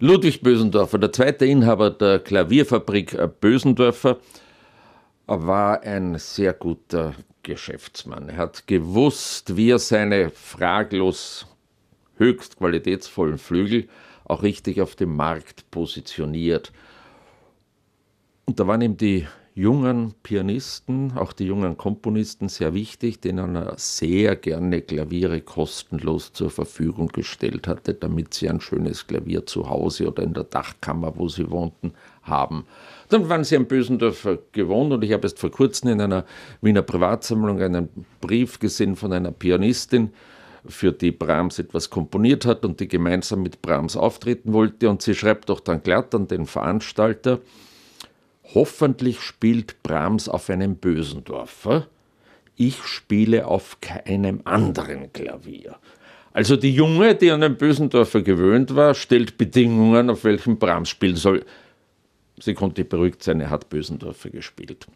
Ludwig Bösendorfer, der zweite Inhaber der Klavierfabrik Bösendorfer, war ein sehr guter Geschäftsmann. Er hat gewusst, wie er seine fraglos höchst qualitätsvollen Flügel auch richtig auf dem Markt positioniert. Und da waren ihm die jungen Pianisten, auch die jungen Komponisten sehr wichtig, denen er sehr gerne Klaviere kostenlos zur Verfügung gestellt hatte, damit sie ein schönes Klavier zu Hause oder in der Dachkammer, wo sie wohnten, haben. Dann waren sie am Bösendorfer gewohnt und ich habe erst vor kurzem in einer Wiener Privatsammlung einen Brief gesehen von einer Pianistin, für die Brahms etwas komponiert hat und die gemeinsam mit Brahms auftreten wollte. Und sie schreibt doch dann glatt an den Veranstalter, Hoffentlich spielt Brahms auf einem Bösendorfer. Ich spiele auf keinem anderen Klavier. Also die Junge, die an den Bösendorfer gewöhnt war, stellt Bedingungen, auf welchen Brahms spielen soll. Sie konnte beruhigt sein, er hat Bösendorfer gespielt.